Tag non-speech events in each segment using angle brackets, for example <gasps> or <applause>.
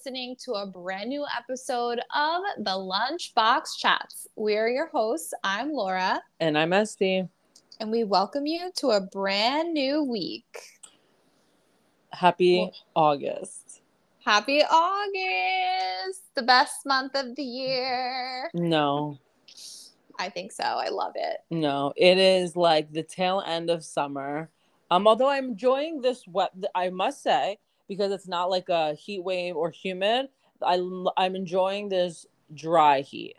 listening to a brand new episode of the Lunchbox Chats. We're your hosts. I'm Laura. And I'm Este. And we welcome you to a brand new week. Happy well, August. Happy August. The best month of the year. No. I think so. I love it. No, it is like the tail end of summer. Um, although I'm enjoying this wet, I must say, because it's not like a heat wave or humid. I I'm enjoying this dry heat.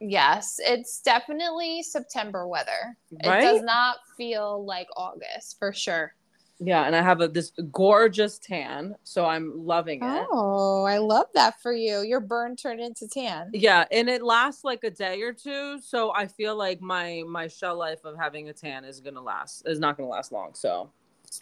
Yes, it's definitely September weather. Right? It does not feel like August for sure. Yeah, and I have a this gorgeous tan, so I'm loving it. Oh, I love that for you. Your burn turned into tan. Yeah, and it lasts like a day or two, so I feel like my my shell life of having a tan is gonna last is not gonna last long. So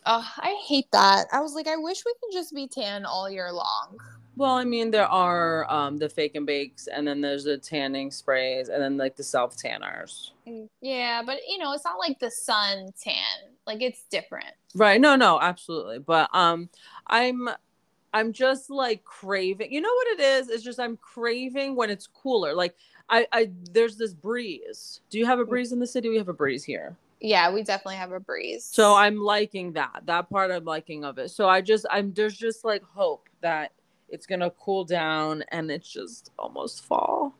Oh, I hate that. I was like, I wish we could just be tan all year long. Well, I mean, there are um, the fake and bakes, and then there's the tanning sprays, and then like the self tanners. Mm, yeah, but you know, it's not like the sun tan. Like it's different. Right. No, no, absolutely. But um, I'm I'm just like craving. You know what it is? It's just I'm craving when it's cooler. Like I, I there's this breeze. Do you have a mm. breeze in the city? We have a breeze here yeah we definitely have a breeze. So i'm liking that that part i'm liking of it. So i just i'm there's just like hope that it's gonna cool down and it's just almost fall.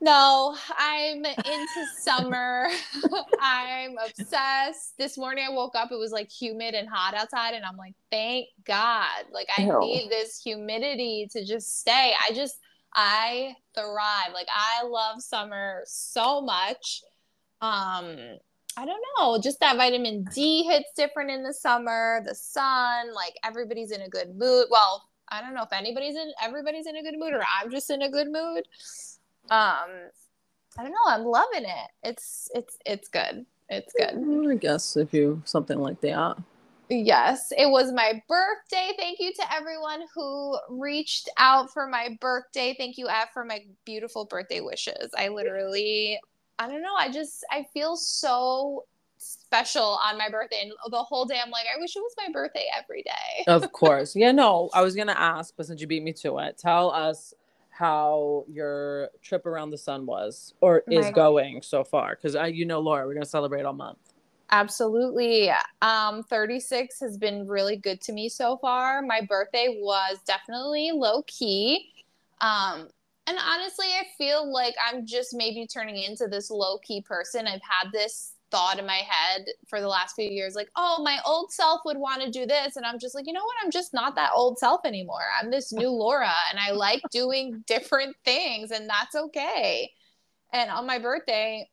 No i'm into <laughs> summer. <laughs> I'm obsessed. This morning i woke up it was like humid and hot outside and i'm like thank god. Like i Ew. need this humidity to just stay. I just i thrive. Like i love summer so much. Um I don't know, just that vitamin D hits different in the summer, the sun, like everybody's in a good mood. Well, I don't know if anybody's in everybody's in a good mood or I'm just in a good mood. Um I don't know, I'm loving it. It's it's it's good. It's good. I guess if you something like that. Yes, it was my birthday. Thank you to everyone who reached out for my birthday. Thank you, Ed, for my beautiful birthday wishes. I literally I don't know. I just I feel so special on my birthday and the whole day I'm like I wish it was my birthday every day. of <laughs> course. Yeah, no, I was going to ask but since you beat me to it, tell us how your trip around the sun was or is going so far cuz I you know Laura, we're going to celebrate all month. Absolutely. Um 36 has been really good to me so far. My birthday was definitely low key. Um and honestly, I feel like I'm just maybe turning into this low key person. I've had this thought in my head for the last few years like, oh, my old self would want to do this. And I'm just like, you know what? I'm just not that old self anymore. I'm this new <laughs> Laura and I like doing different things, and that's okay. And on my birthday,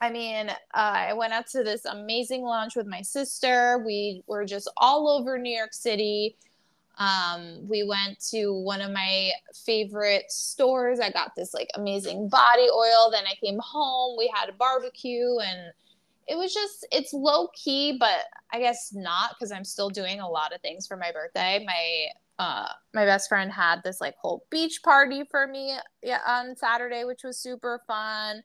I mean, uh, I went out to this amazing lunch with my sister. We were just all over New York City. Um, we went to one of my favorite stores. I got this like amazing body oil. Then I came home. We had a barbecue and it was just it's low key, but I guess not because I'm still doing a lot of things for my birthday. My uh my best friend had this like whole beach party for me yeah, on Saturday, which was super fun.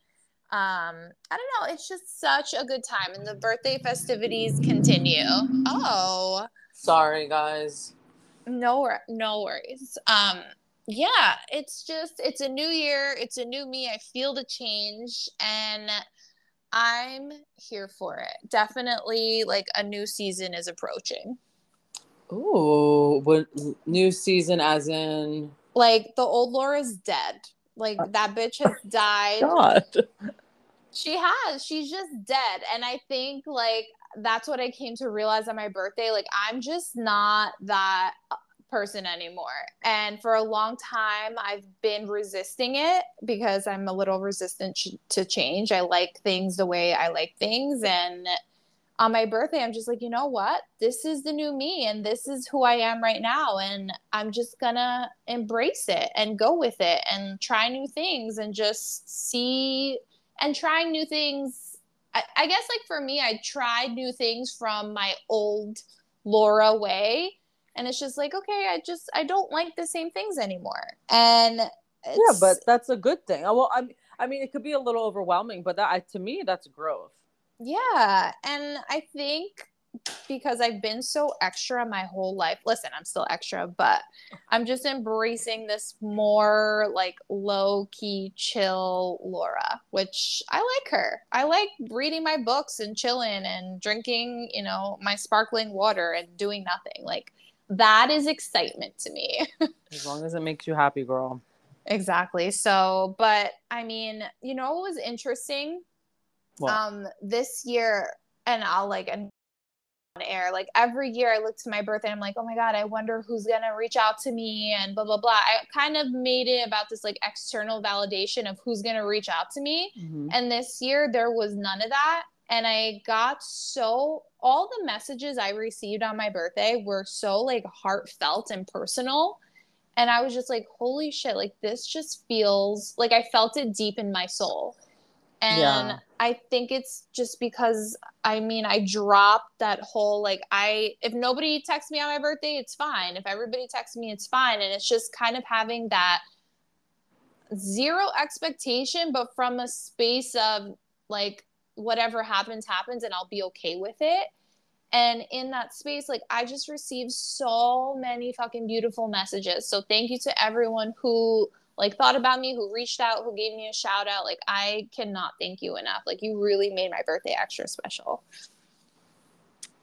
Um, I don't know, it's just such a good time and the birthday festivities continue. Oh. Sorry guys no no worries. Um yeah it's just it's a new year it's a new me i feel the change and i'm here for it. Definitely like a new season is approaching. Oh what new season as in? Like the old laura's dead. Like uh, that bitch has <laughs> died. God. she has she's just dead and i think like that's what I came to realize on my birthday. Like, I'm just not that person anymore. And for a long time, I've been resisting it because I'm a little resistant to change. I like things the way I like things. And on my birthday, I'm just like, you know what? This is the new me, and this is who I am right now. And I'm just gonna embrace it and go with it and try new things and just see and trying new things I, I guess like for me, I tried new things from my old Laura way. And it's just like, okay, I just I don't like the same things anymore. And yeah, but that's a good thing. Well, I I mean, it could be a little overwhelming, but that to me, that's growth. Yeah, and I think because I've been so extra my whole life. Listen, I'm still extra, but I'm just embracing this more like low key, chill Laura, which I like her. I like reading my books and chilling and drinking, you know, my sparkling water and doing nothing. Like that is excitement to me. <laughs> as long as it makes you happy, girl. Exactly. So, but I mean, you know what was interesting? What? Um, this year, and I'll like and on air. Like every year I look to my birthday, I'm like, oh my God, I wonder who's gonna reach out to me and blah blah blah. I kind of made it about this like external validation of who's gonna reach out to me. Mhm. And this year there was none of that. And I got so all the messages I received on my birthday were so like heartfelt and personal. And I was just like, holy shit, like this just feels like I felt it deep in my soul. And Yeah. I think it's just because I mean, I dropped that whole like I if nobody texts me on my birthday, it's fine. If everybody texts me, it's fine. And it's just kind of having that zero expectation, but from a space of like whatever happens, happens, and I'll be okay with it. And in that space, like I just received so many fucking beautiful messages. So thank you to everyone who like thought about me, who reached out, who gave me a shout out. Like I cannot thank you enough. Like you really made my birthday extra special.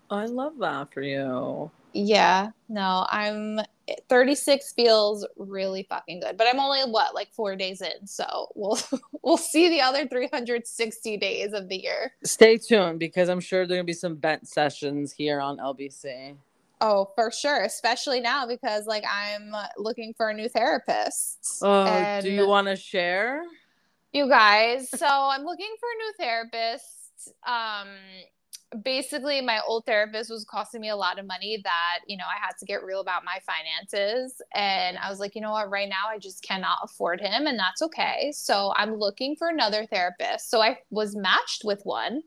I love that for you. Yeah, no, I'm 36 feels really fucking good, but I'm only what like 4 days in. So we'll <laughs> we'll see the other 360 days of the year. Stay tuned because I'm sure there are gonna be some bent sessions here on LBC. Oh, for sure, especially now because like I'm looking for a new therapist. Oh, And- do you want to share? you guys so i'm looking for a new therapist. Um basically my old therapist was costing me a lot of money that you know i had to get real about my finances. And i was like you know what? Right now i just cannot afford him and that's okay. So i'm looking for another therapist. So i was matched with one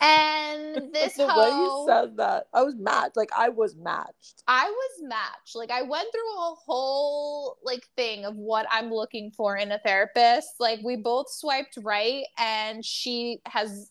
and <laughs> this the way you said that, I was matched. Like I was matched. I was matched. Like I went through a whole like thing of what I'm looking for in a therapist. Like we both swiped right and she has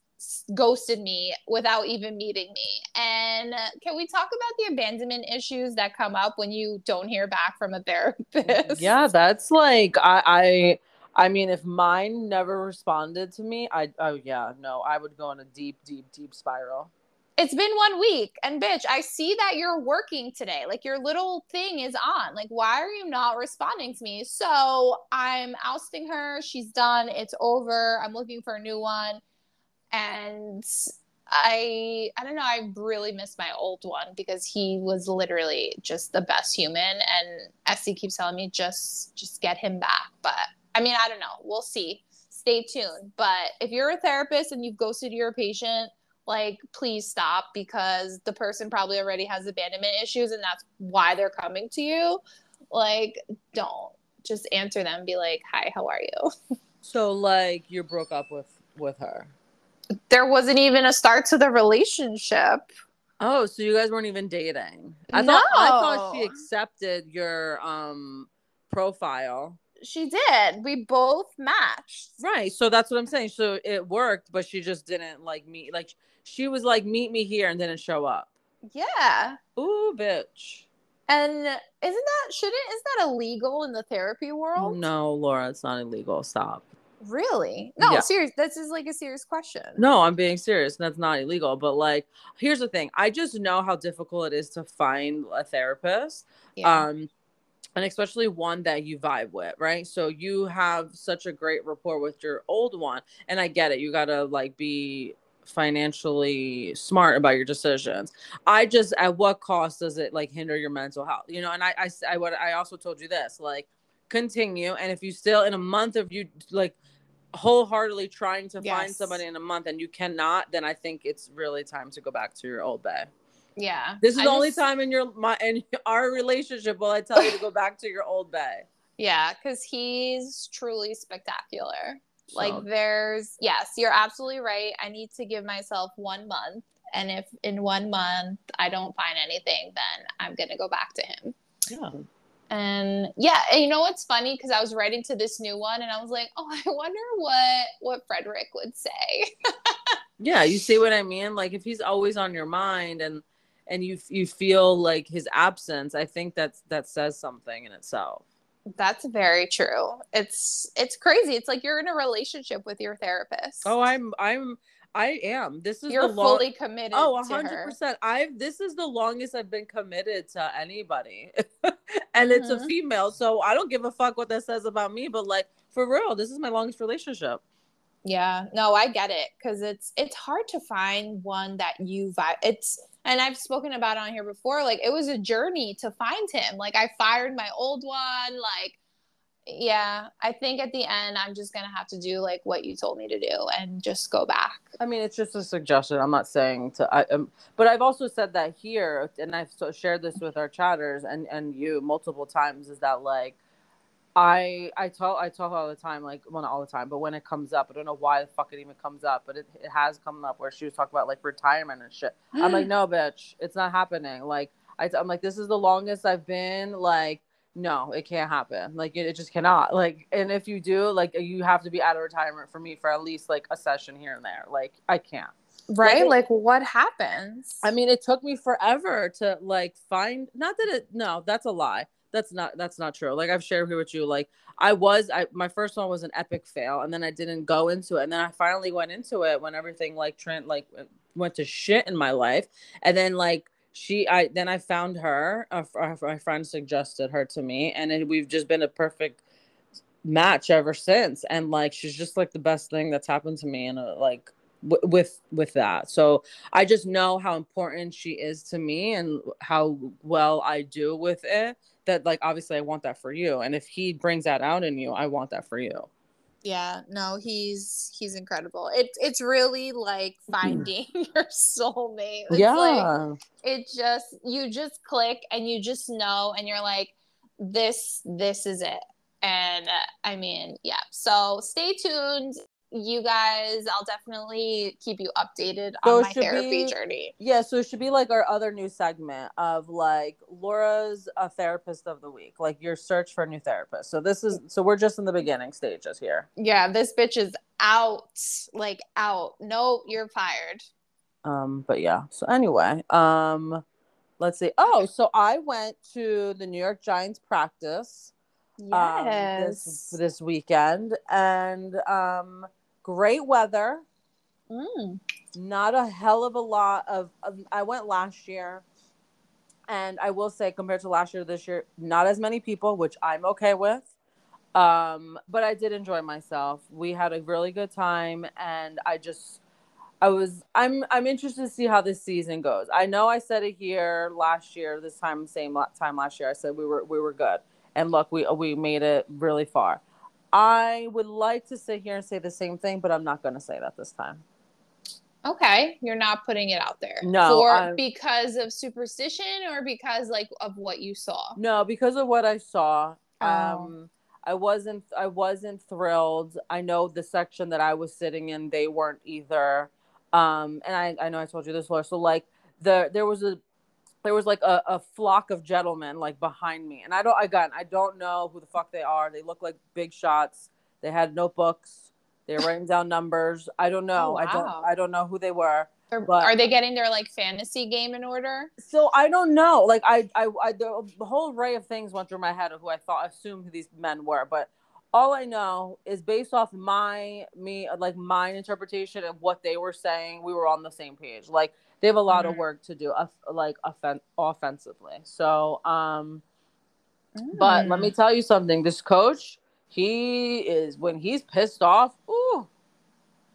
ghosted me without even meeting me. And can we talk about the abandonment issues that come up when you don't hear back from a mm, therapist? Yeah, that's like I I I mean, if mine never responded to me, I oh yeah, no, I would go in a deep, deep, deep spiral. It's been one week and bitch, I see that you're working today. Like your little thing is on. Like why are you not responding to me? So, I'm ousting her. She's done. It's over. I'm looking for a new one. And I I don't know, I really miss my old one because he was literally just the best human and Essie keeps telling me just just get him back. But I mean, I don't know. We'll see. Stay tuned. But if you're a therapist and you've ghosted your patient, like please stop because the person probably already has abandonment issues and that's why they're coming to you like don't just answer them be like hi how are you <laughs> So like you broke up with with her. there wasn't even a start to the relationship Oh, so you guys weren't even dating. I thought I thought she accepted your um profile. She did we both matched Right. So that's what I'm saying. So it worked, but she just didn't like meet like she was like meet me here and didn't show up. yeah Ooh, bitch. and isn't that shouldn't is that illegal in the therapy world No, Laura, it's not illegal. Stop. really no Yeah. serious this is like a serious question No, I'm being serious. That's not illegal. But like, here's the thing. I just know how difficult it is to find a therapist. yeah. Um, and especially one that you vibe with, right? So you have such a great rapport with your old one. And I get it. You gotta like be financially smart about your decisions. I just at what cost does it like hinder your mental health? You know, and I I I what I also told you this, like continue. And if you still in a month of you like wholeheartedly trying to find somebody in a month and you cannot, then I think it's really time to go back to your old bae. Yeah This is I the only just- time in your my in <laughs> our relationship will I tell you to go back to your old bae. Yeah, because he's truly spectacular. Like, there's, yes, you're absolutely right. I need to give myself one month. And if in one month I don't find anything, then I'm going to go back to him. yeah. And yeah, and you know what's funny? Because I was writing to this new one and I was like, oh, I wonder what what Frederick would say. <laughs> Yeah, you see what I mean? Like if he's always on your mind and and you you feel like his absence, I think that's that says something in itself. That's very true. It's it's crazy. It's like you're in a relationship with your therapist. Oh, I'm I'm I am. This is you're the fully long- committed. Oh, hundred percent. I've this is the longest I've been committed to anybody, <laughs> and mm-hmm. it's a mm-hmm. female. So I don't give a fuck what that says about me. But like for real, this is my longest relationship. Yeah, no, I get it because it's it's hard to find one that you vibe. It's and I've spoken about on here before. Like it was a journey to find him. Like I fired my old one. Like yeah, I think at the end I'm just gonna have to do like what you told me to do and just go back. I mean, it's just a suggestion. I'm not saying to, I, um, but I've also said that here, and I've shared this with our chatters and and you multiple times. Is that like I I talk I talk all the time, like well not all the time, but when it comes up, I don't know why the fuck it even comes up, but it, it has come up where she was talking about like retirement and shit. I'm like, <gasps> no, bitch, it's not happening. Like I, I'm like, this is the longest I've been. Like, no, it can't happen. Like it, it just cannot. Like, and if you do, like you have to be out of retirement for me for at least like a session here and there. Like I can't. Right? Like, like what happens? I mean, it took me forever to like find. Not that it. No, that's a lie that's not that's not true. Like I've shared here with you, like I was I my first one was an epic fail, and then I didn't go into it, and then I finally went into it when everything like Trent like went to shit in my life, and then like she I then I found her. My friend suggested her to me, and it, we've just been a perfect match ever since. And like she's just like the best thing that's happened to me, and like with with that. So I just know how important she is to me, and how well I do with it that like obviously I want that for you. And if he brings that out in you, I want that for you. Yeah, no, he's he's incredible. It's it's really like finding <laughs> your soulmate. It's yeah. Like, it just you just click and you just know and you're like this this is it. And uh, I mean, yeah. So stay tuned you guys, I'll definitely keep you updated so on my therapy be, journey. Yeah, so it should be like our other new segment of like Laura's a therapist of the week, like your search for a new therapist. So this is so we're just in the beginning stages here. Yeah, this bitch is out, like out. No, you're fired. Um, but yeah. So anyway, um, let's see. Oh, so I went to the New York Giants practice. Yes. Um, this this weekend and um great weather. Mm. Not a hell of a lot of, of, I went last year, and I will say compared to last year, this year, not as many people, which I'm okay with. Um, but I did enjoy myself. We had a really good time, and I just. I was I'm I'm interested to see how this season goes. I know I said it here last year, this time same time last year. I said we were we were good, and look, we we made it really far. I would like to sit here and say the same thing, but I'm not going to say that this time. Okay, you're not putting it out there. No, for I'm, because of superstition or because like of what you saw. No, because of what I saw. Oh. Um, I wasn't. I wasn't thrilled. I know the section that I was sitting in, they weren't either. Um, and I, I know I told you this, Laura. So like the there was a there was like a, a flock of gentlemen like behind me and i don't again i don't know who the fuck they are. They look like big shots. They had notebooks. They were writing down numbers. I don't know. Oh, wow. i don't i don't know who they were but, are they getting their like fantasy game in order? So i don't know. Like i i, I the, whole array of things went through my head of who i thought assumed who these men were but all I know is based off my me like my interpretation of what they were saying, we were on the same page. Like they have a lot mm-hmm. of work to do, uh, like offen- offensively. So, um, mm. but let me mm. tell you something. This coach, he is when he's pissed off. Ooh,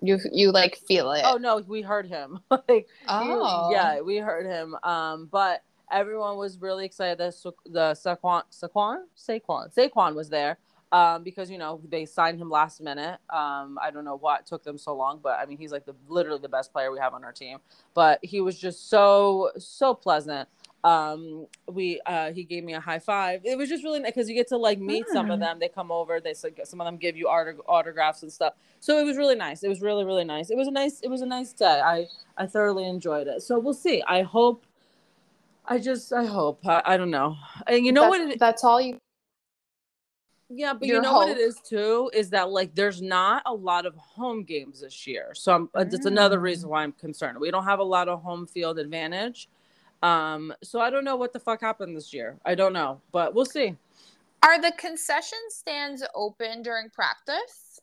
you you like feel it. Oh no, we heard him. <laughs> like, oh he, yeah, we heard him. Um, but everyone was really excited that the Saquon Saquon Saquon Saquon was there um, because you know they signed him last minute. Um, I don't know what took them so long, but I mean he's like the literally the best player we have on our team. But he was just so so pleasant. Um, we uh, he gave me a high five. It was just really nice because you get to like meet mm. some of them. They come over. They some of them give you auto- autographs and stuff. So it was really nice. It was really really nice. It was a nice it was a nice day. I I thoroughly enjoyed it. So we'll see. I hope. I just I hope I, I don't know. And you know that's, what? It, that's all you Yeah, but you know what it is too is that like there's not a lot of home games this year, so I'm, uh, that's another Mm. reason why I'm concerned. We don't have a lot of home field advantage, um. So I don't know what the fuck happened this year. I don't know, but we'll see. Are the concession stands open during practice?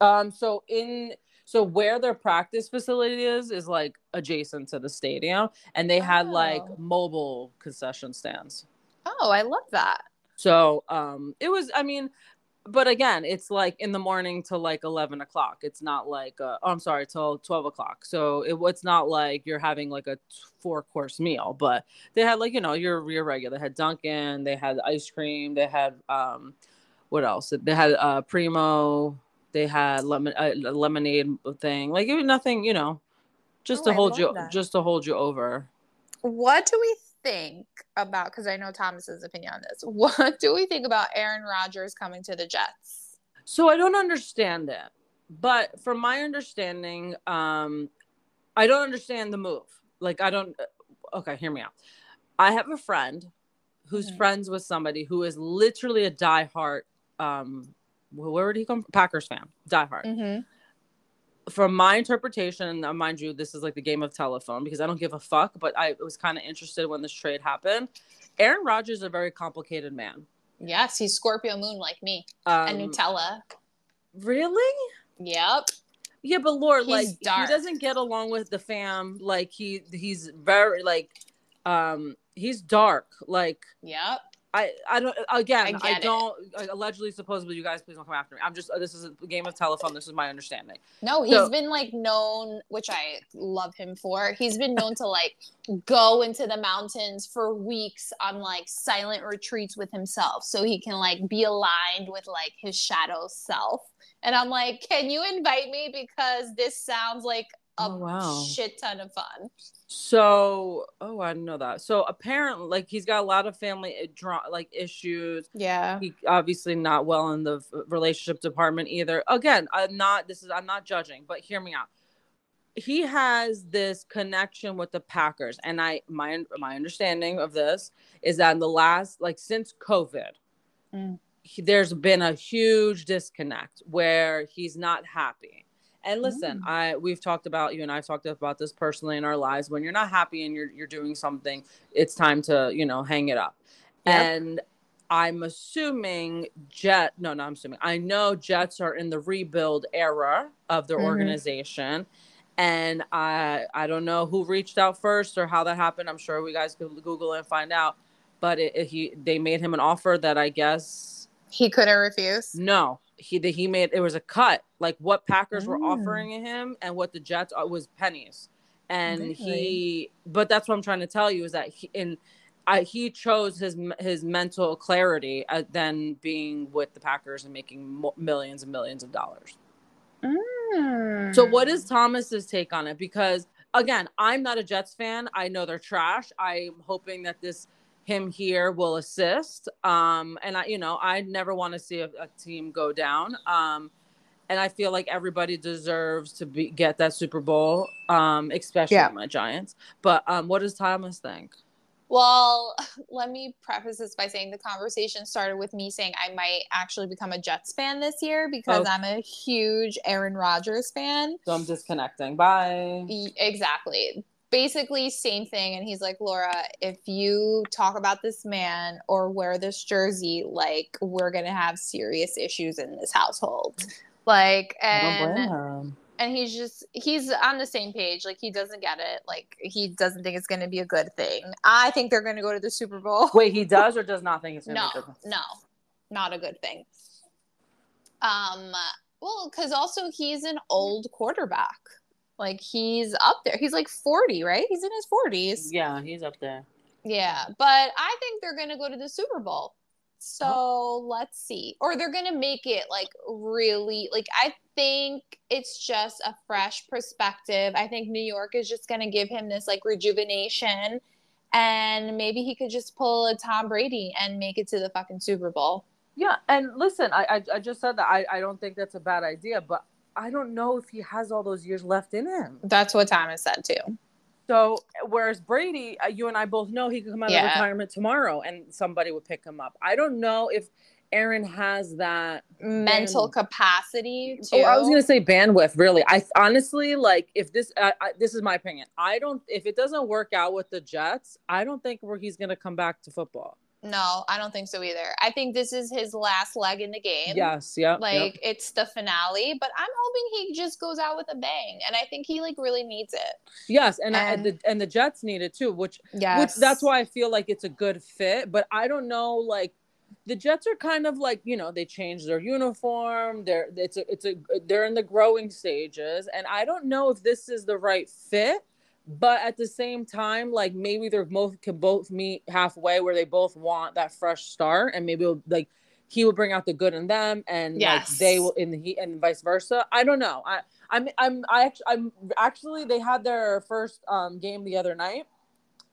Um. So in so where their practice facility is is like adjacent to the stadium, and they had like Oh. mobile concession stands. Oh, I love that. So um, it was. I mean, but again, it's like in the morning till like eleven o'clock. It's not like uh, oh, I'm sorry, till twelve o'clock. So it, it's not like you're having like a four course meal. But they had like you know your your regular. They had Dunkin'. They had ice cream. They had um, what else? They had uh primo. They had lemon uh, lemonade thing. Like it was nothing. You know, just Oh, to I hold you that. just to hold you over. What do we think about? Because I know Thomas's opinion on this. <laughs> What do we think about Aaron Rodgers coming to the Jets? So I don't understand it. But from my understanding, um, I don't understand the move. Like I don't okay, hear me out. I have a friend who's Mhm. friends with somebody who is literally a diehard um where would he come from? Packers fan. Diehard. Mm-hmm. From my interpretation, uh, mind you, this is like the game of telephone because I don't give a fuck, but I was kind of interested when this trade happened. Aaron Rodgers is a very complicated man. Yes, he's Scorpio Moon like me Um, and Nutella. really? Yep. Yeah, but Lord, He's like dark. he doesn't get along with the fam. Like he he's very like um he's dark. Like Yep. I I don't again I I, don't allegedly supposedly you guys please don't come after me. I'm just this is a game of telephone. This is my understanding. No, he's So- been like known, which I love him for. He's been known to like go into the mountains for weeks on like silent retreats with himself so he can like be aligned with like his shadow self. And I'm like, can you invite me because this sounds like a Oh, wow. shit ton of fun. So oh I didn't know that. So apparently like he's got a lot of family uh, like issues. Yeah. he obviously not well in the relationship department either again i'm not this is i'm not judging but hear me out he has this connection with the packers and i my my understanding of this is that in the last like since covid Mm. he, there's been a huge disconnect where he's not happy and listen Mm. i we've talked about you and i've talked about this personally in our lives when you're not happy and you're you're doing something it's time to you know hang it up Yep. and I'm assuming Jet. No, no, I'm assuming. I know Jets are in the rebuild era of their Mhm. organization, and I I don't know who reached out first or how that happened. I'm sure we guys could Google and find out. But it, it- he they made him an offer that I guess He couldn't refuse. no he that he made it was a cut like what Packers were Mm. offering him and what the Jets was pennies, and Really? he. But that's what I'm trying to tell you is that he, in I, he chose his his mental clarity uh, than being with the Packers and making mo- millions and millions of dollars. So, what is Thomas's take on it? Because again, I'm not a Jets fan. I know they're trash. I'm hoping that this him here will assist. Um, and I, you know, I never want to see a, a team go down. Um, and I feel like everybody deserves to be get that Super Bowl, um, especially Yeah. my Giants. But um, what does Thomas think? Well, <laughs> let me preface this by saying the conversation started with me saying I might actually become a Jets fan this year because Oh. I'm a huge Aaron Rodgers fan. So I'm disconnecting. Bye. Exactly. Basically, same thing. And he's like, Laura, if you talk about this man or wear this jersey, like, we're going to have serious issues in this household. Like, and and he's just he's on the same page. Like he doesn't get it. Like he doesn't think it's going to be a good thing. I think they're going to go to the super bowl. <laughs> Wait, he does or does not think it's gonna no be good? no not a good thing. Um well because also he's an old quarterback like he's up there. He's like 40 right? He's in his 40s Yeah, he's up there. yeah but i think they're going to go to the super bowl. So Oh. let's see. Or they're going to make it like really like i think it's just a fresh perspective. I think new york is just going to give him this like rejuvenation and maybe he could just pull a tom brady and make it to the fucking super bowl. Yeah, and listen, I, I I just said that I, I don't think that's a bad idea, but I don't know if he has all those years left in him. that's what thomas said too So whereas Brady, uh, you and I both know he could come out Yeah. of retirement tomorrow and somebody would pick him up. I don't know if Aaron has that mental band- capacity too. Oh, I was gonna say bandwidth. Really, I honestly like if this. I, I, this is my opinion. I don't. If it doesn't work out with the Jets, I don't think where he's gonna come back to football. No, I don't think so either. I think this is his last leg in the game. Yes. Yeah. Like it's the finale, but I'm hoping he just goes out with a bang, and I think he like really needs it. Yes, and And- and the and the Jets need it too, which Yes, which that's why I feel like it's a good fit. But I don't know, like the Jets are kind of like you know they changed their uniform. They're it's a it's a they're in the growing stages, and I don't know if this is the right fit. But at the same time, like maybe they're both can both meet halfway where they both want that fresh start, and maybe like he will bring out the good in them, and Yes. like they will in the heat and vice versa. I don't know. I I'm I'm I actually I'm actually they had their first um game the other night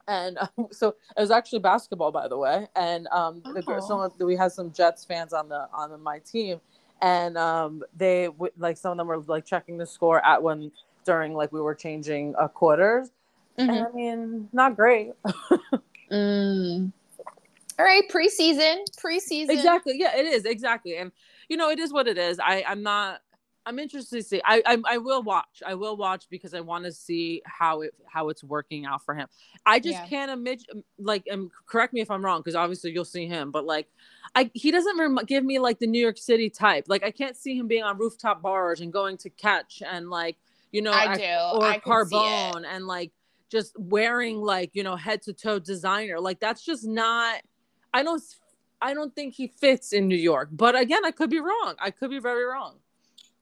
and um, <laughs> so it was actually basketball by the way and um Oh. some of- we had some Jets fans on the on the, my team and um they w- like some of them were like checking the score at when during like we were changing uh, quarters. And Mhm. I mean not great. <laughs> Mm. All right, preseason, preseason. exactly. Yeah it is. Exactly. And you know it is what it is. I i'm not i'm interested to see i i, I will watch. I will watch because i want to see how it how it's working out for him. I just Yeah. can't imagine like and correct me if i'm wrong because obviously you'll see him but like i he doesn't rem- give me like the new york city type. Like i can't see him being on rooftop bars and going to catch and like you know I do. or I can see it. carbone and like just wearing like you know head to toe designer like that's just not i don't i don't think he fits in new york but again i could be wrong i could be very wrong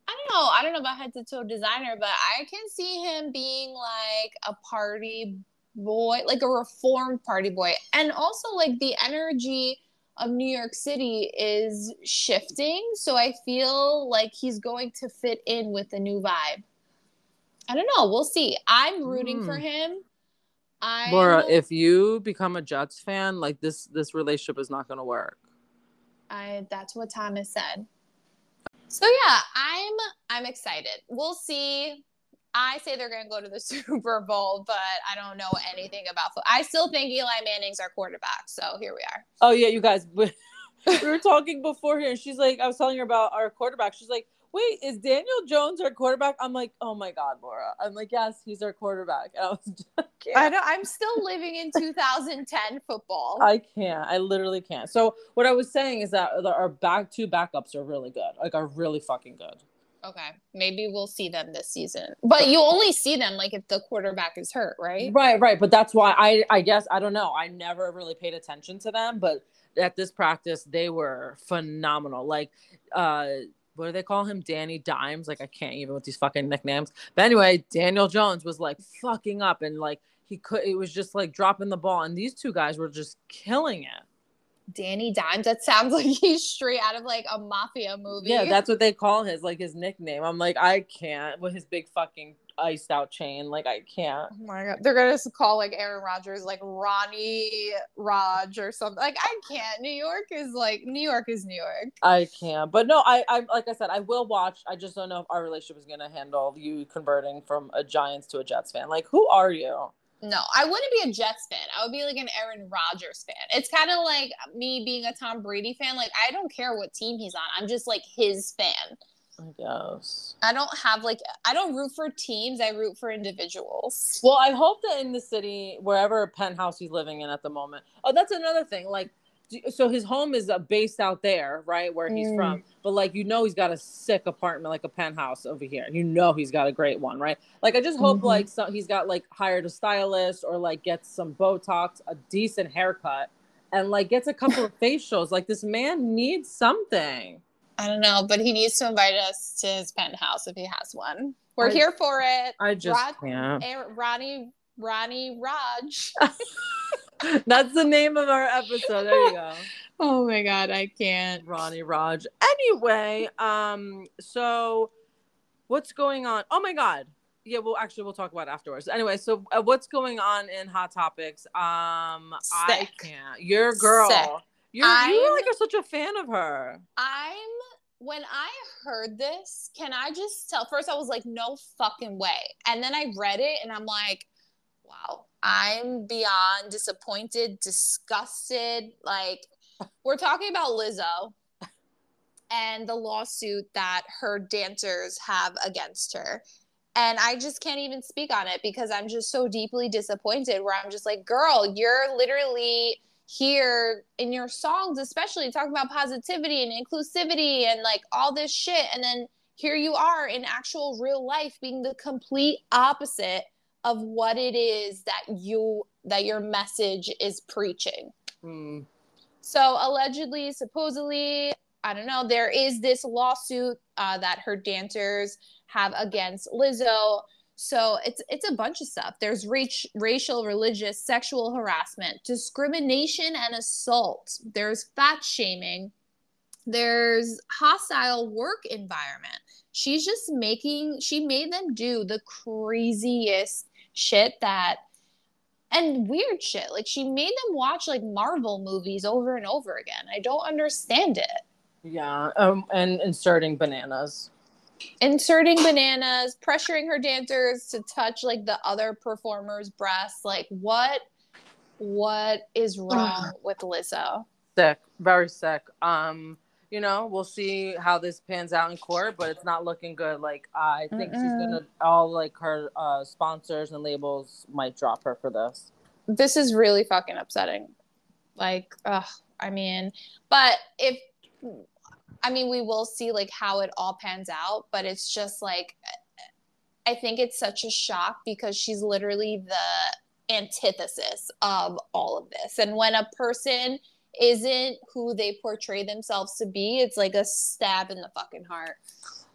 I don't know. I don't know about head to toe designer, but I can see him being like a party boy, like a reformed party boy. And also, like, the energy of New York City is shifting. So I feel like he's going to fit in with the new vibe. I don't know. We'll see. I'm rooting for Mm. him. I laura if you become a jets fan like this this relationship is not going to work I that's what Thomas said. So yeah, I'm I'm excited. We'll see. I say they're going to go to the <laughs> Super Bowl, but I don't know anything about football. I still think Eli Manning's our quarterback. So here we are. oh yeah you guys we <laughs> we were talking before here and she's like i was telling her about our quarterback she's like wait is daniel jones our quarterback i'm like oh my god laura i'm like yes he's our quarterback and I was <laughs> I, I know I'm still living in 2010 football. I can't. I literally can't. So what I was saying is that our back two backups are really good. Like are really fucking good. okay, maybe we'll see them this season. But you only see them like if the quarterback is hurt, right? Right, right. But that's why I I guess I don't know. I never really paid attention to them, but at this practice they were phenomenal. Like uh what do they call him? Danny Dimes. Like I can't even with these fucking nicknames. But anyway, Daniel Jones was like fucking up and like he could it was just like dropping the ball and these two guys were just killing it. Danny Dimes. That sounds <laughs> like he's straight out of like a mafia movie. Yeah, that's what they call his like his nickname. I'm like, I can't with his big fucking iced out chain. Like I can't. Oh my god, they're gonna call like Aaron Rodgers like Ronny Rodge or something. Like I can't. New York is like New York is New York. I can't. But no, I I like I said, I will watch. I just don't know if our relationship is gonna handle you converting from a Giants to a Jets fan. Like, who are you? No, I wouldn't be a Jets fan. I would be like an Aaron Rodgers fan. It's kind of like me being a Tom Brady fan. Like I don't care what team he's on. I'm just like his fan. I guess. I don't have like I don't root for teams. I root for individuals. Well, I hope that in the city, wherever penthouse he's living in at the moment. Oh, that's another thing. Like, so his home is uh, based out there, right, where he's Mm. from. But like, you know, he's got a sick apartment, like a penthouse over here. You know, he's got a great one, right? Like, I just hope Mhm. like so he's got like hired a stylist or like gets some Botox, a decent haircut, and like gets a couple of <laughs> facials. Like, this man needs something. I don't know, but he needs to invite us to his penthouse if he has one. We're I- here for it. I just Rod- can't. Aaron, Ronnie Ronny Rodge. <laughs> That's the name of our episode. There you go. <laughs> Oh my god, I can't. Ronny Rodge. Anyway, um, so what's going on? Oh my god. Yeah, well, actually, we'll talk about it afterwards. Anyway, so uh, what's going on in Hot Topics? Um, I can't. Your girl. Sick. You're, you I'm- like are such a fan of her. I'm when I heard this, can I just tell? First, I was like, no fucking way. And then I read it and I'm like, wow, I'm beyond disappointed, disgusted. Like, <laughs> we're talking about Lizzo. and the lawsuit that her dancers have against her. And I just can't even speak on it because I'm just so deeply disappointed where I'm just like, girl, you're literally here in your songs, especially talking about positivity and inclusivity and like all this shit. And then here you are in actual real life being the complete opposite of what it is that you that your message is preaching. Mm. So allegedly, supposedly, I don't know, there is this lawsuit uh, that her dancers have against Lizzo. So it's it's a bunch of stuff. There's race, racial, religious, sexual harassment, discrimination, and assault. There's fat shaming. There's hostile work environment. She's just making. She made them do the craziest shit that and weird shit. Like she made them watch like Marvel movies over and over again. I don't understand it. Yeah, um, and inserting bananas. Inserting bananas, pressuring her dancers to touch like the other performer's breasts. Like what? What is wrong with Lizzo? Sick, very sick. Um, you know, we'll see how this pans out in court, but it's not looking good. Like I think Mm-mm. she's gonna all like her uh, sponsors and labels might drop her for this. This is really fucking upsetting. Like, ugh, I mean, but if I mean, we will see like how it all pans out, but it's just like I think it's such a shock because she's literally the antithesis of all of this. And when a person isn't who they portray themselves to be, it's like a stab in the fucking heart.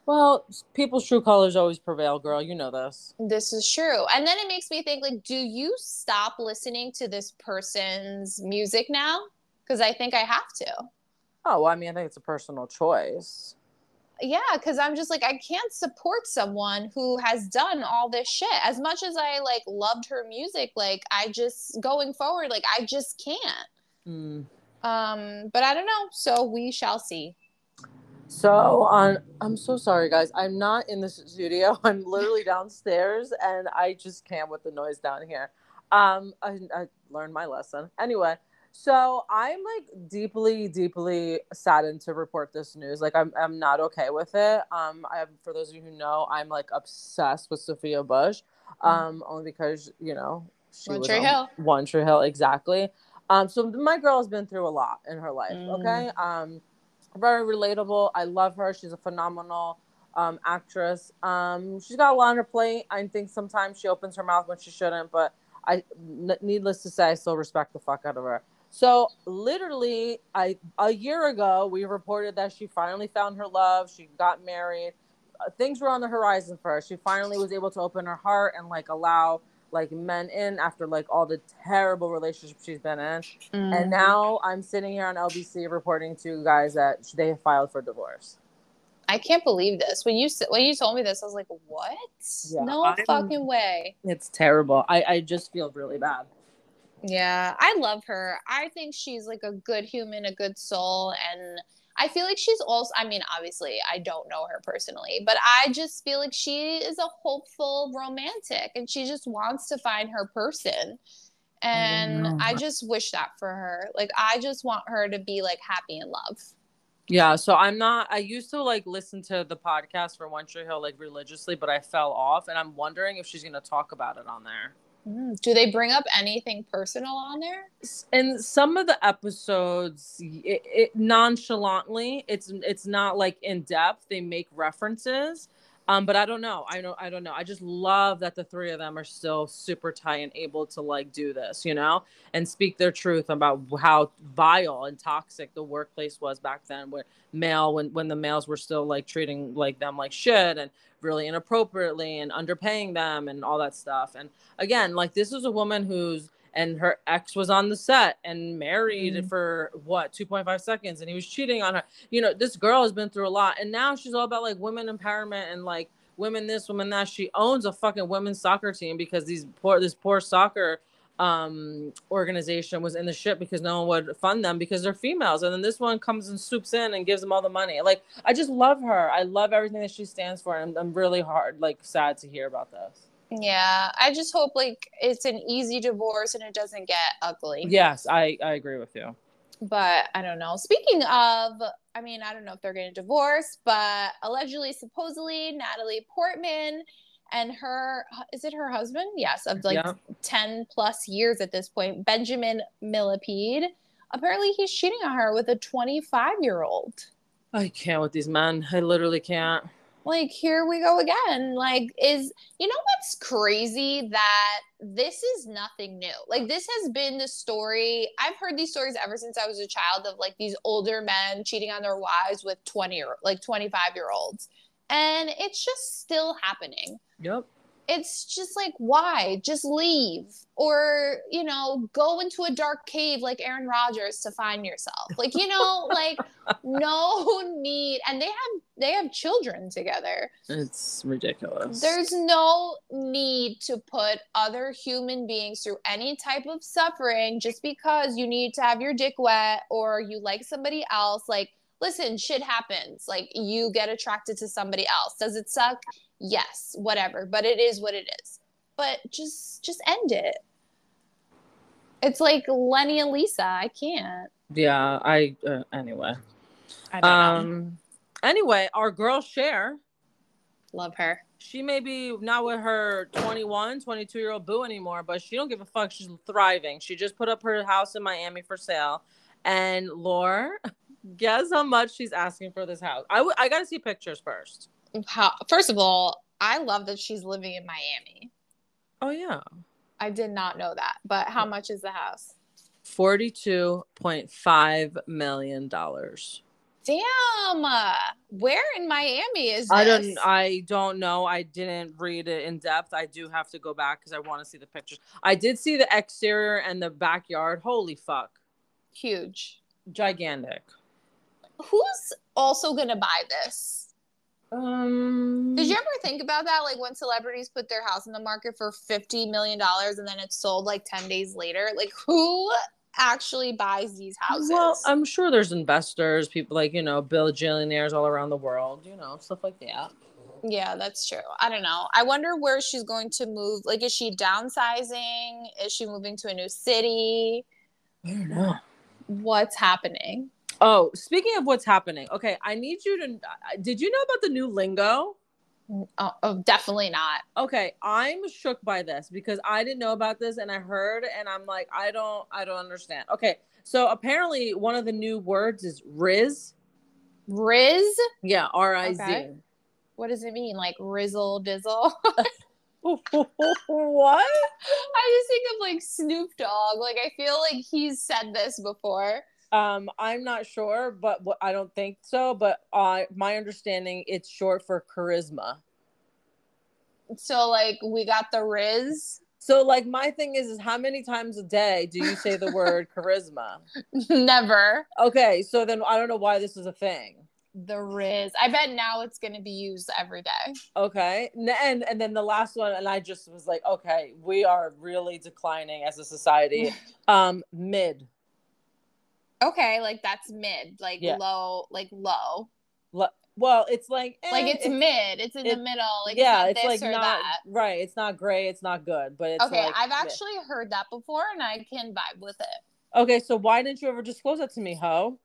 Well, people's true colors always prevail, girl. You know this. This is true. And then it makes me think like, do you stop listening to this person's music now? Because I think I have to. Oh, well, I mean, I think it's a personal choice. Yeah, because I'm just like, I can't support someone who has done all this shit. As much as I like loved her music, like I just going forward, like I just can't. Mm. Um, but I don't know. So we shall see. So on I'm so sorry guys. I'm not in the studio. <laughs> I'm literally downstairs and I just can't with the noise down here. Um I, I learned my lesson. Anyway, so I'm like deeply, deeply saddened to report this news. Like I'm I'm not okay with it. Um I have for those of you who know, I'm like obsessed with Sophia Bush. Mm-hmm. Um, mm only because, you know, she One was Tree Hill. One Tree Hill, exactly. Um, so my girl has been through a lot in her life. Mm. Okay. Um, very relatable. I love her. She's a phenomenal um, actress. Um, she's got a lot on her plate. I think sometimes she opens her mouth when she shouldn't, but I, n- needless to say, I still respect the fuck out of her. So literally, I a year ago we reported that she finally found her love. She got married. Uh, things were on the horizon for her. She finally was able to open her heart and like allow like men in after like all the terrible relationships she's been in. Mm. And now I'm sitting here on LBC reporting to you guys that they have filed for divorce. I can't believe this. When you when you told me this, I was like, "What? Yeah, no I'm, fucking way!" It's terrible. I I just feel really bad. Yeah, I love her. I think she's like a good human, a good soul, and I feel like she's also, I mean, obviously, I don't know her personally, but I just feel like she is a hopeful romantic and she just wants to find her person. And I, I just wish that for her. Like, I just want her to be like happy in love. Yeah, so I'm not. I used to like listen to the podcast for One Tree Hill like religiously, but I fell off, and I'm wondering if she's gonna talk about it on there. Mm, do they bring up anything personal on there? In some of the episodes, it, it, nonchalantly, it's it's not like in depth. They make references, um, but I don't know. I don't. I don't know. I just love that the three of them are still super tight and able to like do this, you know, and speak their truth about how vile and toxic the workplace was back then, where male when when the males were still like treating like them like shit and really inappropriately and underpaying them and all that stuff. And again, like this is a woman who's and her ex was on the set and married mm. for what 2.5 seconds and he was cheating on her. You know, this girl has been through a lot and now she's all about like women empowerment and like women this, women that. She owns a fucking women's soccer team because these poor this poor soccer um organization was in the shit because no one would fund them because they're females and then this one comes and swoops in and gives them all the money like i just love her i love everything that she stands for and I'm really hard like sad to hear about this yeah i just hope like it's an easy divorce and it doesn't get ugly yes i i agree with you but I don't know. Speaking of, I mean, I don't know if they're getting divorced, but allegedly, supposedly, Natalie Portman and her is it her husband? Yes, of like yeah. ten plus years at this point, Benjamin Millepied. Apparently, he's cheating on her with a twenty-five year old. I can't with these men. I literally can't like here we go again. Like is you know what's crazy? That this is nothing new. Like this has been the story. I've heard these stories ever since i was a child of like these older men cheating on their wives with 20 or like 25 year olds. And it's just still happening. Yep it's just like why? Just leave. Or you know go into a dark cave like aaron rodgers to find yourself. Like you know <laughs> like no need. And they have they have children together. It's ridiculous. There's no need to put other human beings through any type of suffering just because you need to have your dick wet or you like somebody else. Like listen shit happens like you get attracted to somebody else does it suck yes, whatever, but it is what it is. But just just end it. It's like Lenny and Lisa. I can't. Yeah, I uh, anyway. I um know. anyway, our girl Cher love her. She may be not with her 21, 22 year old boo anymore, but she don't give a fuck. She's thriving. She just put up her house in Miami for sale. And Laura, guess how much she's asking for this house? I, w- I got to see pictures first how first of all, I love that she's living in Miami. Oh yeah. I did not know that. But how much is the house? $42.5 million. Damn. Where in Miami is this? I don't I don't know. I didn't read it in depth. I do have to go back because I want to see the pictures. I did see the exterior and the backyard. Holy fuck. Huge. Gigantic. Who's also gonna buy this? Um, Did you ever think about that? Like when celebrities put their house in the market for fifty million dollars and then it's sold like ten days later. Like who actually buys these houses? Well, I'm sure there's investors, people like you know, bill billionaires all around the world. You know, stuff like that. Yeah, that's true. I don't know. I wonder where she's going to move. Like, is she downsizing? Is she moving to a new city? I don't know. What's happening? Oh, speaking of what's happening, okay, I need you to. Uh, did you know about the new lingo? Oh, oh, definitely not. Okay, I'm shook by this because I didn't know about this and I heard and I'm like, I don't, I don't understand. Okay, so apparently one of the new words is Riz. Riz? Yeah, R I Z. Okay. What does it mean? Like Rizzle Dizzle? <laughs> what? <laughs> I just think of like Snoop Dogg. Like I feel like he's said this before. Um, I'm not sure, but what, I don't think so. But uh, my understanding, it's short for charisma. So, like, we got the Riz. So, like, my thing is, is how many times a day do you say the word <laughs> charisma? Never. Okay, so then I don't know why this is a thing. The Riz. I bet now it's going to be used every day. Okay, and and then the last one, and I just was like, okay, we are really declining as a society. <laughs> um, mid. Okay, like that's mid, like yeah. low, like low. well, it's like eh, like it's, it's, mid. It's in it, the middle. Like yeah, it's, it's like not that. right. It's not gray. It's not good, but it's okay. Like I've actually heard that before, and I can vibe with it. Okay, so why didn't you ever disclose that to me, Ho?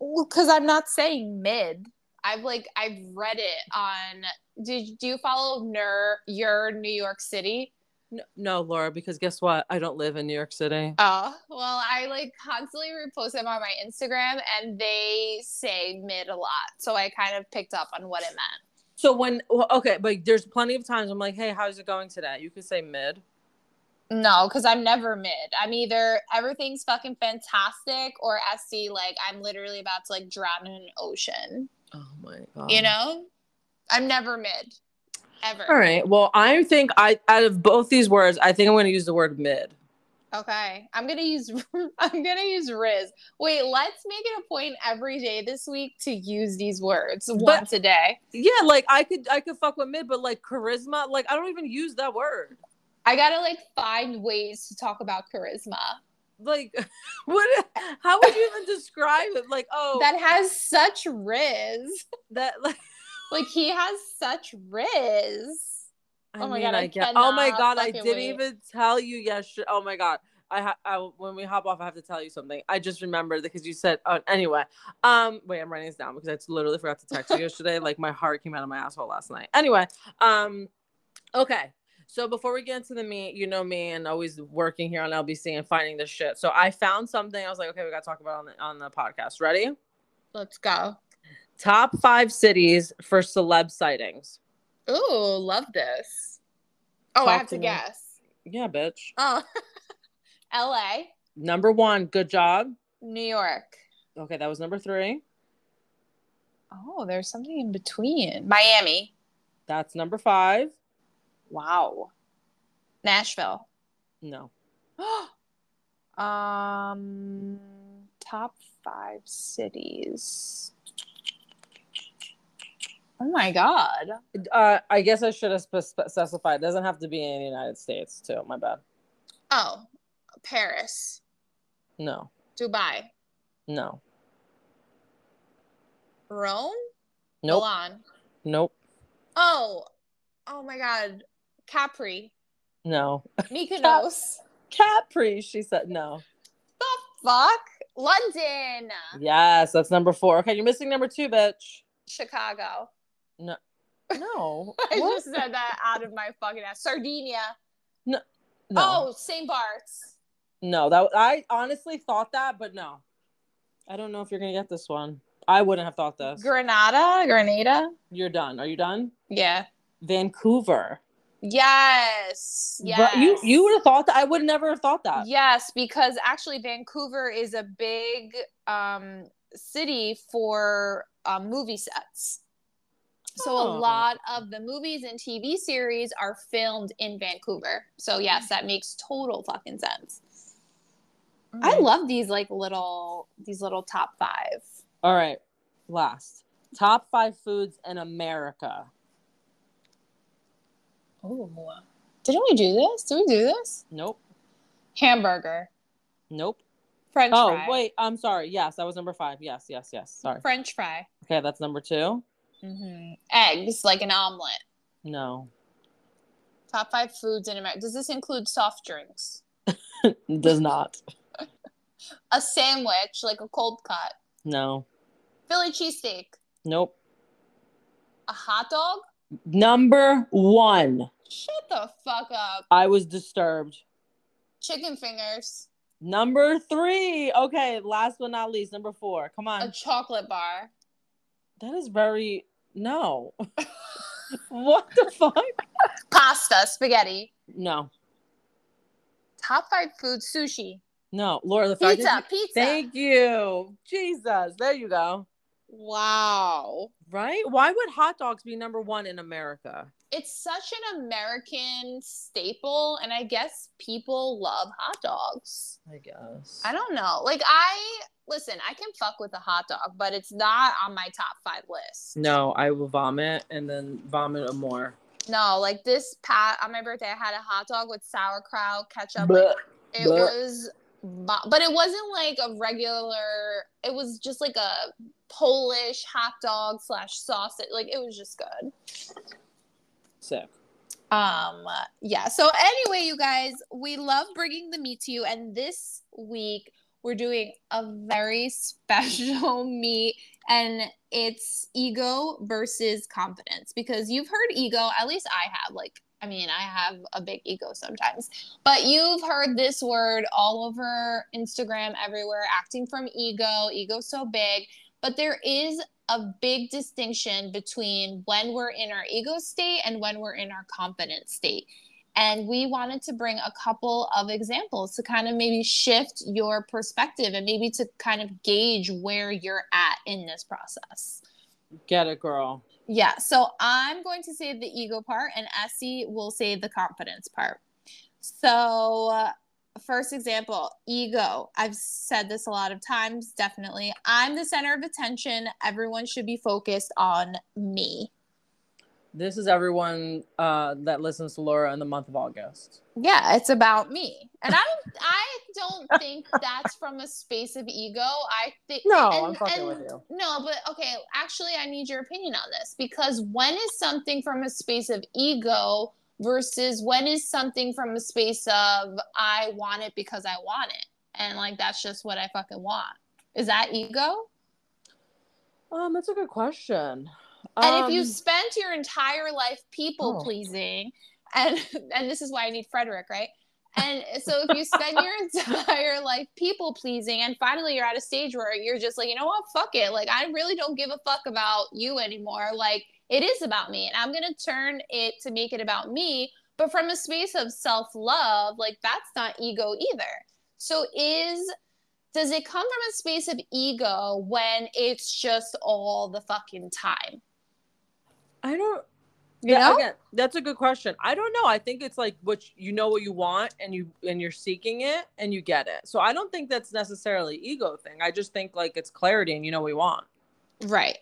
Because I'm not saying mid. I've like I've read it on. Did do you follow Ner your New York City? No, no, Laura, because guess what? I don't live in New York City. Oh, well, I like constantly repost them on my Instagram and they say mid a lot. So I kind of picked up on what it meant. So when, okay, but there's plenty of times I'm like, hey, how's it going today? You could say mid. No, because I'm never mid. I'm either everything's fucking fantastic or SC, like I'm literally about to like drown in an ocean. Oh my God. You know? I'm never mid ever. All right. Well, I think I out of both these words, I think I'm going to use the word mid. Okay, I'm gonna use <laughs> I'm gonna use Riz. Wait, let's make it a point every day this week to use these words but, once a day. Yeah, like I could I could fuck with mid, but like charisma, like I don't even use that word. I gotta like find ways to talk about charisma. Like, <laughs> what? How would you even describe it? Like, oh, that has such Riz. That like like he has such riz. I oh my mean, god! I, get. Oh my god! I didn't wait. even tell you. yesterday. Oh my god. I, ha- I when we hop off, I have to tell you something. I just remembered because you said. Oh, anyway. Um, wait, I'm writing this down because I literally forgot to text you <laughs> yesterday. Like my heart came out of my asshole last night. Anyway. Um, okay. So before we get into the meat, you know me and always working here on LBC and finding this shit. So I found something. I was like, okay, we got to talk about on the on the podcast. Ready? Let's go. Top five cities for celeb sightings. Ooh, love this. Oh, Talk I have to to guess. Yeah, bitch. Oh, <laughs> L.A., Number one, good job. New York. Okay, that was number three. Oh, there's something in between. Miami. That's number five. Wow. Nashville. No. <gasps> um, top five cities. Oh my god. Uh, I guess I should have spe- spe- specified. It doesn't have to be in the United States, too. My bad. Oh, Paris, No, Dubai, no, Rome, nope, Milan. nope, Oh, oh my god. Capri, no. Mykonos. <laughs> Capri, she said no. the fuck? London, Yes, that's number four. Okay, you're missing number two, bitch. Chicago. No. <laughs> No. I What? just said that out of my fucking ass. Sardinia. No. no. Oh, St. Bart's. No, that I honestly thought that, but no. I don't know if you're gonna get this one. I wouldn't have thought this. Granada, Grenada. You're done. Are you done? Yeah. Vancouver. Yes. Yes. You you would have thought that. I would never have thought that. Yes, because actually Vancouver is a big um, city for um, movie sets. So a oh. lot of the movies and TV series are filmed in Vancouver. So yes, that makes total fucking sense. I mm. love these like little these little top 5. All right. Last. Top 5 foods in America. Oh. Didn't we do this? Did we do this? Nope. Hamburger. Nope. French oh, fry. wait, I'm sorry. Yes, that was number 5. Yes, yes, yes. Sorry. French fry. Okay, that's number 2. Mm-hmm. Eggs, like an omelet. No. Top five foods in America. Does this include soft drinks? <laughs> Does not. <laughs> a sandwich, like a cold cut. No. Philly cheesesteak. Nope. A hot dog? Number one. Shut the fuck up. I was disturbed. Chicken fingers. Number three. Okay, last but not least, number four. Come on. A chocolate bar. That is very no. <laughs> what the fuck? Pasta, spaghetti. No. Top five food, sushi. No. Laura, the Pizza, pizza. Thank you. Jesus. There you go. Wow. Right? Why would hot dogs be number one in America? It's such an American staple, and I guess people love hot dogs. I guess. I don't know. Like I listen, I can fuck with a hot dog, but it's not on my top five list. No, I will vomit and then vomit more. No, like this pat on my birthday, I had a hot dog with sauerkraut, ketchup. Blech. Like, it Blech. was, but it wasn't like a regular. It was just like a Polish hot dog slash sausage. Like it was just good. Sick. Um, yeah. So anyway, you guys, we love bringing the meat to you, and this week we're doing a very special <laughs> meet, and it's ego versus confidence because you've heard ego. At least I have. Like, I mean, I have a big ego sometimes, but you've heard this word all over Instagram, everywhere. Acting from ego, ego so big, but there is a big distinction between when we're in our ego state and when we're in our confident state. And we wanted to bring a couple of examples to kind of maybe shift your perspective and maybe to kind of gauge where you're at in this process. Get it, girl. Yeah, so I'm going to say the ego part, and Este will say the confidence part. So, uh, first example ego. I've said this a lot of times, definitely. I'm the center of attention. Everyone should be focused on me. This is everyone uh, that listens to Laura in the month of August. Yeah, it's about me. And I don't I don't think that's from a space of ego. I think No, and- I'm fucking and- with you. No, but okay, actually I need your opinion on this because when is something from a space of ego versus when is something from a space of I want it because I want it and like that's just what I fucking want. Is that ego? Um, that's a good question. And um, if you spent your entire life people Oh. pleasing, and <laughs> and this is why I need Frederick, right? <laughs> And so if you spend your entire life people pleasing, and finally you're at a stage where you're just like, you know what, fuck it, like I really don't give a fuck about you anymore. Like it is about me, and I'm gonna turn it to make it about me, but from a space of self love, like that's not ego either. So is does it come from a space of ego when it's just all the fucking time? I don't. You Yeah, know? again, that's a good question. I don't know. I think it's like what you know what you want and you and you're seeking it and you get it. So I don't think that's necessarily ego thing. I just think like it's clarity and you know what you want. Right.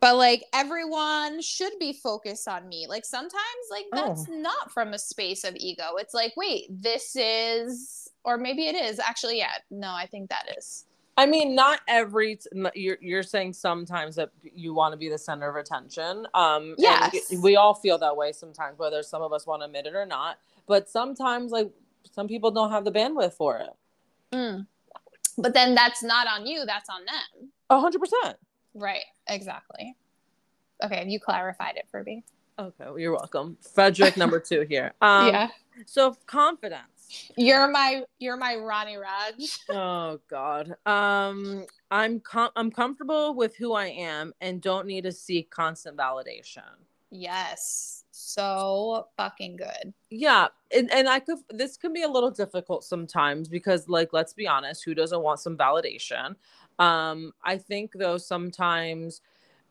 But like everyone should be focused on me. Like sometimes like oh. that's not from a space of ego. It's like, wait, this is or maybe it is. Actually, yeah. No, I think that is. I mean, not every. t- You're you're saying sometimes that you want to be the center of attention. Um, Yes. we, we all feel that way sometimes, whether some of us want to admit it or not. But sometimes, like some people don't have the bandwidth for it. Mm. But then that's not on you, that's on them. A hundred percent. Right. Exactly. Okay, you clarified it for me. Okay, well, you're welcome. Frederick, number two here. <laughs> Um, yeah. So confidence. You're my you're my Ronny Rodge. <laughs> Oh God. Um, I'm com- I'm comfortable with who I am and don't need to seek constant validation. Yes. So fucking good. Yeah, and, and I could this can be a little difficult sometimes because like let's be honest, who doesn't want some validation? Um, I think though sometimes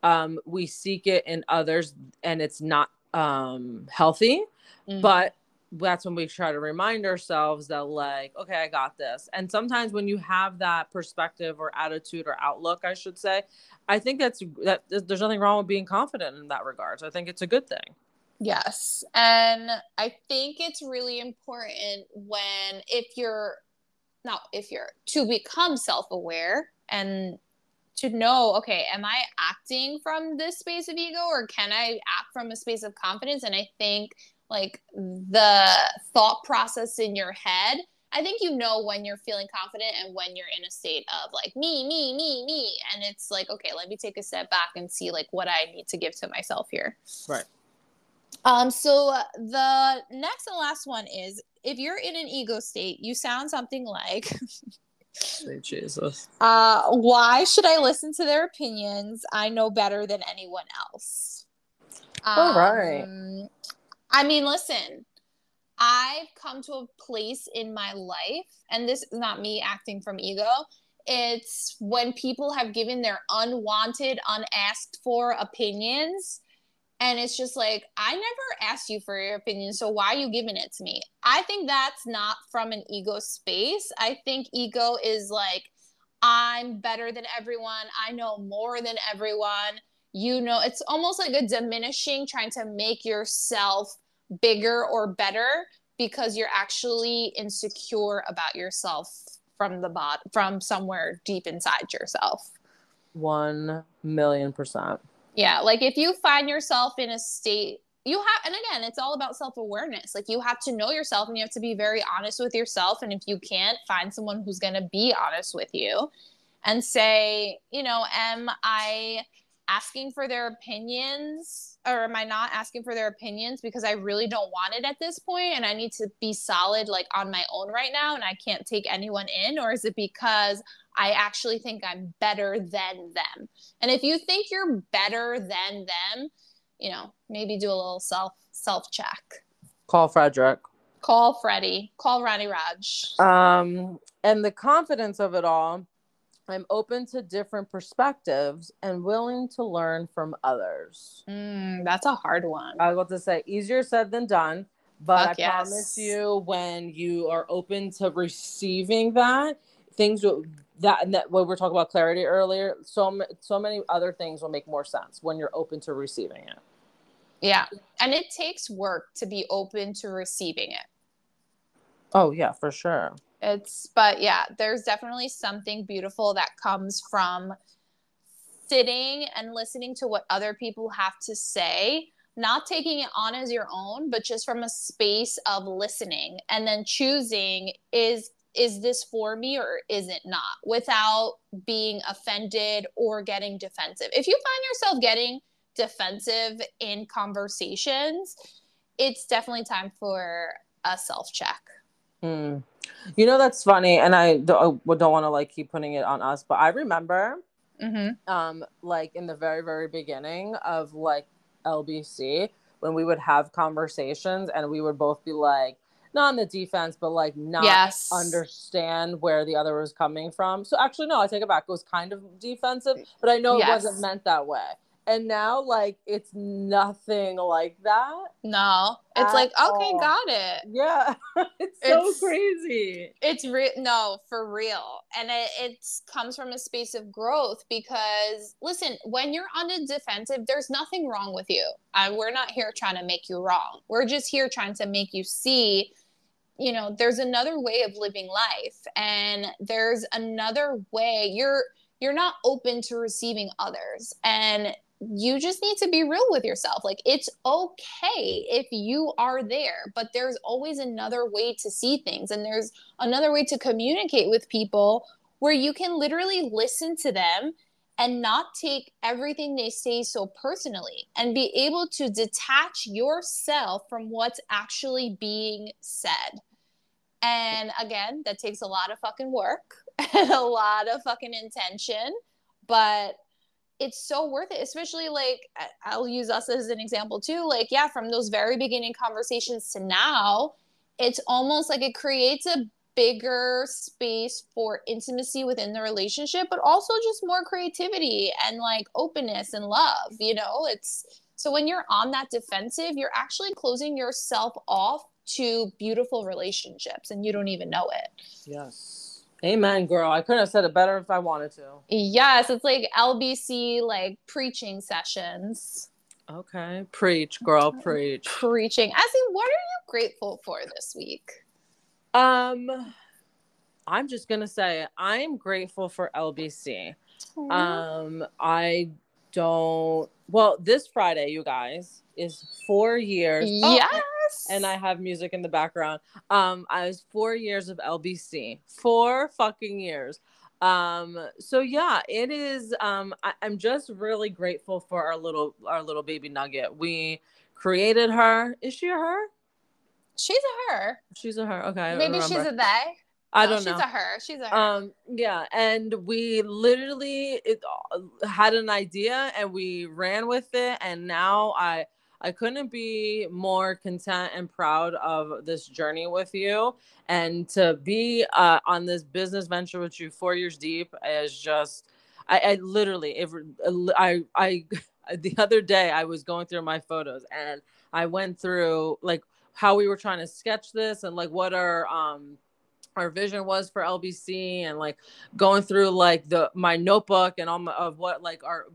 um we seek it in others and it's not um healthy, Mm. but that's when we try to remind ourselves that like okay i got this and sometimes when you have that perspective or attitude or outlook i should say i think that's that there's nothing wrong with being confident in that regard so i think it's a good thing Yes. And I think it's really important when, if you're, not if you're, to become self aware and to know, okay, am I acting from this space of ego or can I act from a space of confidence? And I think like the thought process in your head. I think you know when you're feeling confident and when you're in a state of like me, me, me, me. And it's like, okay, let me take a step back and see like what I need to give to myself here. Right. Um, so uh, the next and last one is if you're in an ego state, you sound something like, <laughs> jesus uh, why should I listen to their opinions? I know better than anyone else. All right. I mean, listen, I've come to a place in my life, and this is not me acting from ego. It's when people have given their unwanted, unasked for opinions. And it's just like, I never asked you for your opinion, so why are you giving it to me? I think that's not from an ego space. I think ego is like, I'm better than everyone. I know more than everyone. You know, it's almost like a diminishing, trying to make yourself bigger or better because you're actually insecure about yourself from the bot from somewhere deep inside yourself. One million percent. Yeah, like if you find yourself in a state you have and again, it's all about self-awareness. Like you have to know yourself and you have to be very honest with yourself and if you can't find someone who's going to be honest with you and say, you know, am I asking for their opinions or am I not asking for their opinions because I really don't want it at this point and I need to be solid like on my own right now and I can't take anyone in or is it because I actually think I'm better than them? And if you think you're better than them, you know, maybe do a little self self check. Call Frederick. Call Freddie, call Ronny Rodge. Um, and the confidence of it all, I'm open to different perspectives and willing to learn from others. Mm, that's a hard one. I was about to say easier said than done, but Fuck I yes. promise you, when you are open to receiving that, things will that that when we were talking about clarity earlier, so so many other things will make more sense when you're open to receiving it. Yeah. And it takes work to be open to receiving it. Oh yeah, for sure. It's, but yeah, there's definitely something beautiful that comes from sitting and listening to what other people have to say, not taking it on as your own, but just from a space of listening and then choosing is is this for me or is it not without being offended or getting defensive. If you find yourself getting defensive in conversations, it's definitely time for a self check. Mm. You know that's funny, and I don't, don't want to like keep putting it on us, but I remember, mm-hmm. um, like in the very very beginning of like LBC when we would have conversations and we would both be like not on the defense, but like not yes. understand where the other was coming from. So actually, no, I take it back. It was kind of defensive, but I know yes. it wasn't meant that way and now like it's nothing like that no. It's like okay all. got it. Yeah. <laughs> It's so it's, crazy. It's real no for real. And it it's comes from a space of growth because listen when you're on the defensive there's nothing wrong with you. I, we're not here trying to make you wrong. We're just here trying to make you see you know there's another way of living life. And there's another way. You're you're not open to receiving others. And you just need to be real with yourself. Like it's okay if you are there, but there's always another way to see things and there's another way to communicate with people where you can literally listen to them and not take everything they say so personally and be able to detach yourself from what's actually being said. And again, that takes a lot of fucking work <laughs> and a lot of fucking intention, but it's so worth it especially like i'll use us as an example too like yeah from those very beginning conversations to now it's almost like it creates a bigger space for intimacy within the relationship but also just more creativity and like openness and love you know? It's so when you're on that defensive you're actually closing yourself off to beautiful relationships and you don't even know it. Yes Amen, girl. I couldn't have said it better if I wanted to. Yes, it's like LBC like preaching sessions. Okay. Preach, girl, preach. Preaching. Este, what are you grateful for this week? Um I'm just gonna say I'm grateful for LBC. Aww. Um I don't well this Friday, you guys, is four years. Yeah. Oh, and I have music in the background. Um, I was four years of LBC, four fucking years. Um, so yeah, it is. Um, I, I'm just really grateful for our little our little baby nugget. We created her. Is she a her? She's a her. She's a her. Okay. Maybe she's a they. I don't she's know. She's a her. She's a her. Um, yeah, and we literally it, uh, had an idea and we ran with it, and now I I couldn't be more content and proud of this journey with you. And to be uh, on this business venture with you four years deep is just, I, I literally, if, I, I, <laughs> the other day I was going through my photos and I went through like how we were trying to sketch this and like what our, um, our vision was for LBC and like going through like the my notebook and all my, of what like our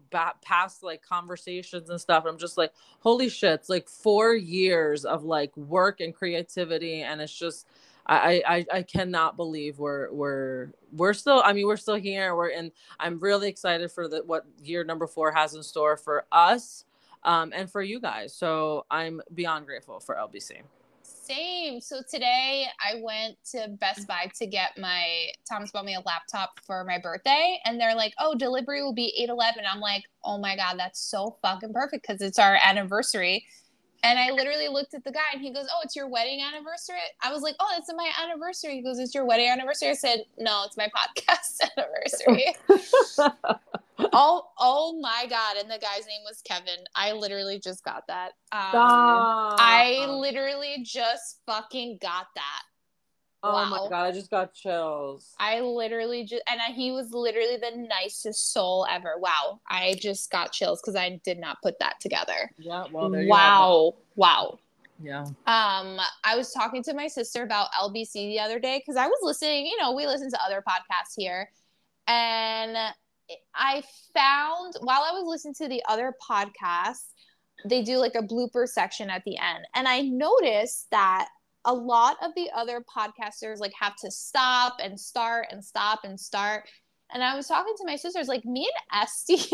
past like conversations and stuff. I'm just like, holy shit! It's like four years of like work and creativity, and it's just I I I cannot believe we're we're we're still. I mean, we're still here. We're and I'm really excited for the what year number four has in store for us um, and for you guys. So I'm beyond grateful for LBC. Same. So today I went to Best Buy to get my Thomas bought me a laptop for my birthday, and they're like, "Oh, delivery will be eight eleven. I'm like, "Oh my god, that's so fucking perfect because it's our anniversary." And I literally looked at the guy and he goes, Oh, it's your wedding anniversary? I was like, Oh, it's my anniversary. He goes, It's your wedding anniversary? I said, No, it's my <laughs> podcast anniversary. <laughs> oh, oh my God. And the guy's name was Kevin. I literally just got that. Um, I literally just fucking got that. Oh wow. my god, I just got chills. I literally just and I, he was literally the nicest soul ever. Wow, I just got chills because I did not put that together. Yeah, well, wow, wow. Yeah. Um, I was talking to my sister about LBC the other day because I was listening. You know, we listen to other podcasts here, and I found while I was listening to the other podcasts, they do like a blooper section at the end, and I noticed that a lot of the other podcasters like have to stop and start and stop and start. And I was talking to my sisters, like me and <laughs> Este,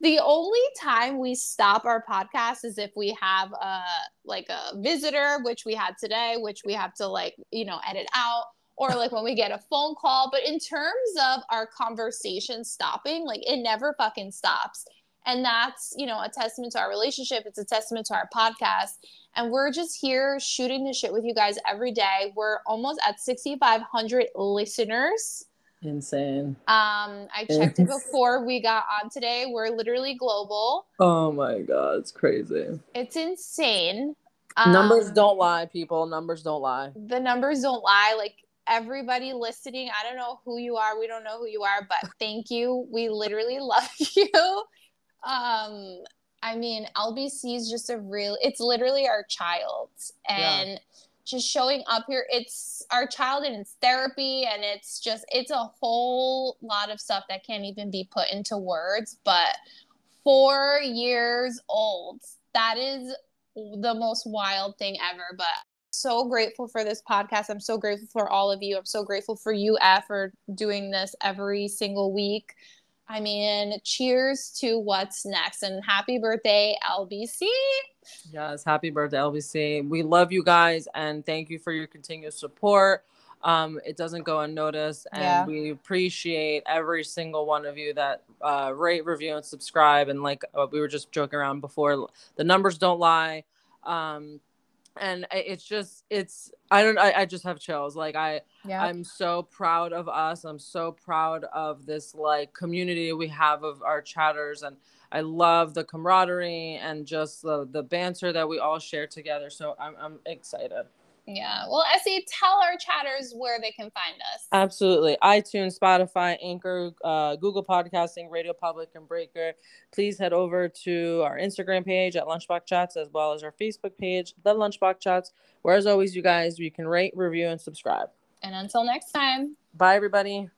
the only time we stop our podcast is if we have a like a visitor, which we had today, which we have to like, you know, edit out, or like when we get a phone call. But in terms of our conversation stopping, like it never fucking stops. And that's, you know, a testament to our relationship. It's a testament to our podcast. And we're just here shooting the shit with you guys every day. We're almost at 6,500 listeners. Insane. Um, I checked it before we got on today. We're literally global. Oh my god, it's crazy. It's insane. Numbers um, don't lie, people. Numbers don't lie. The numbers don't lie. Like everybody listening, I don't know who you are. We don't know who you are, but thank you. We literally <laughs> love you. Um, I mean, LBC is just a real. It's literally our child, and. Yeah just showing up here it's our child and it's therapy and it's just it's a whole lot of stuff that can't even be put into words but four years old that is the most wild thing ever but so grateful for this podcast i'm so grateful for all of you i'm so grateful for you F, for doing this every single week I mean, cheers to what's next and happy birthday, LBC. Yes, happy birthday, LBC. We love you guys and thank you for your continuous support. Um, it doesn't go unnoticed, and yeah. we appreciate every single one of you that uh, rate, review, and subscribe. And like uh, we were just joking around before, the numbers don't lie. Um, and it's just it's i don't I, I just have chills. Like i yeah. i'm so proud of us. I'm so proud of this like community we have of our chatters and i love the camaraderie and just the the banter that we all share together. So i'm, I'm excited yeah. Well, Este, tell our chatters where they can find us. Absolutely. iTunes, Spotify, Anchor, uh, Google Podcasting, Radio Public, and Breaker. Please head over to our Instagram page at Lunchbox Chats as well as our Facebook page, The Lunchbox Chats, where, as always, you guys, you can rate, review, and subscribe. And until next time. Bye, everybody.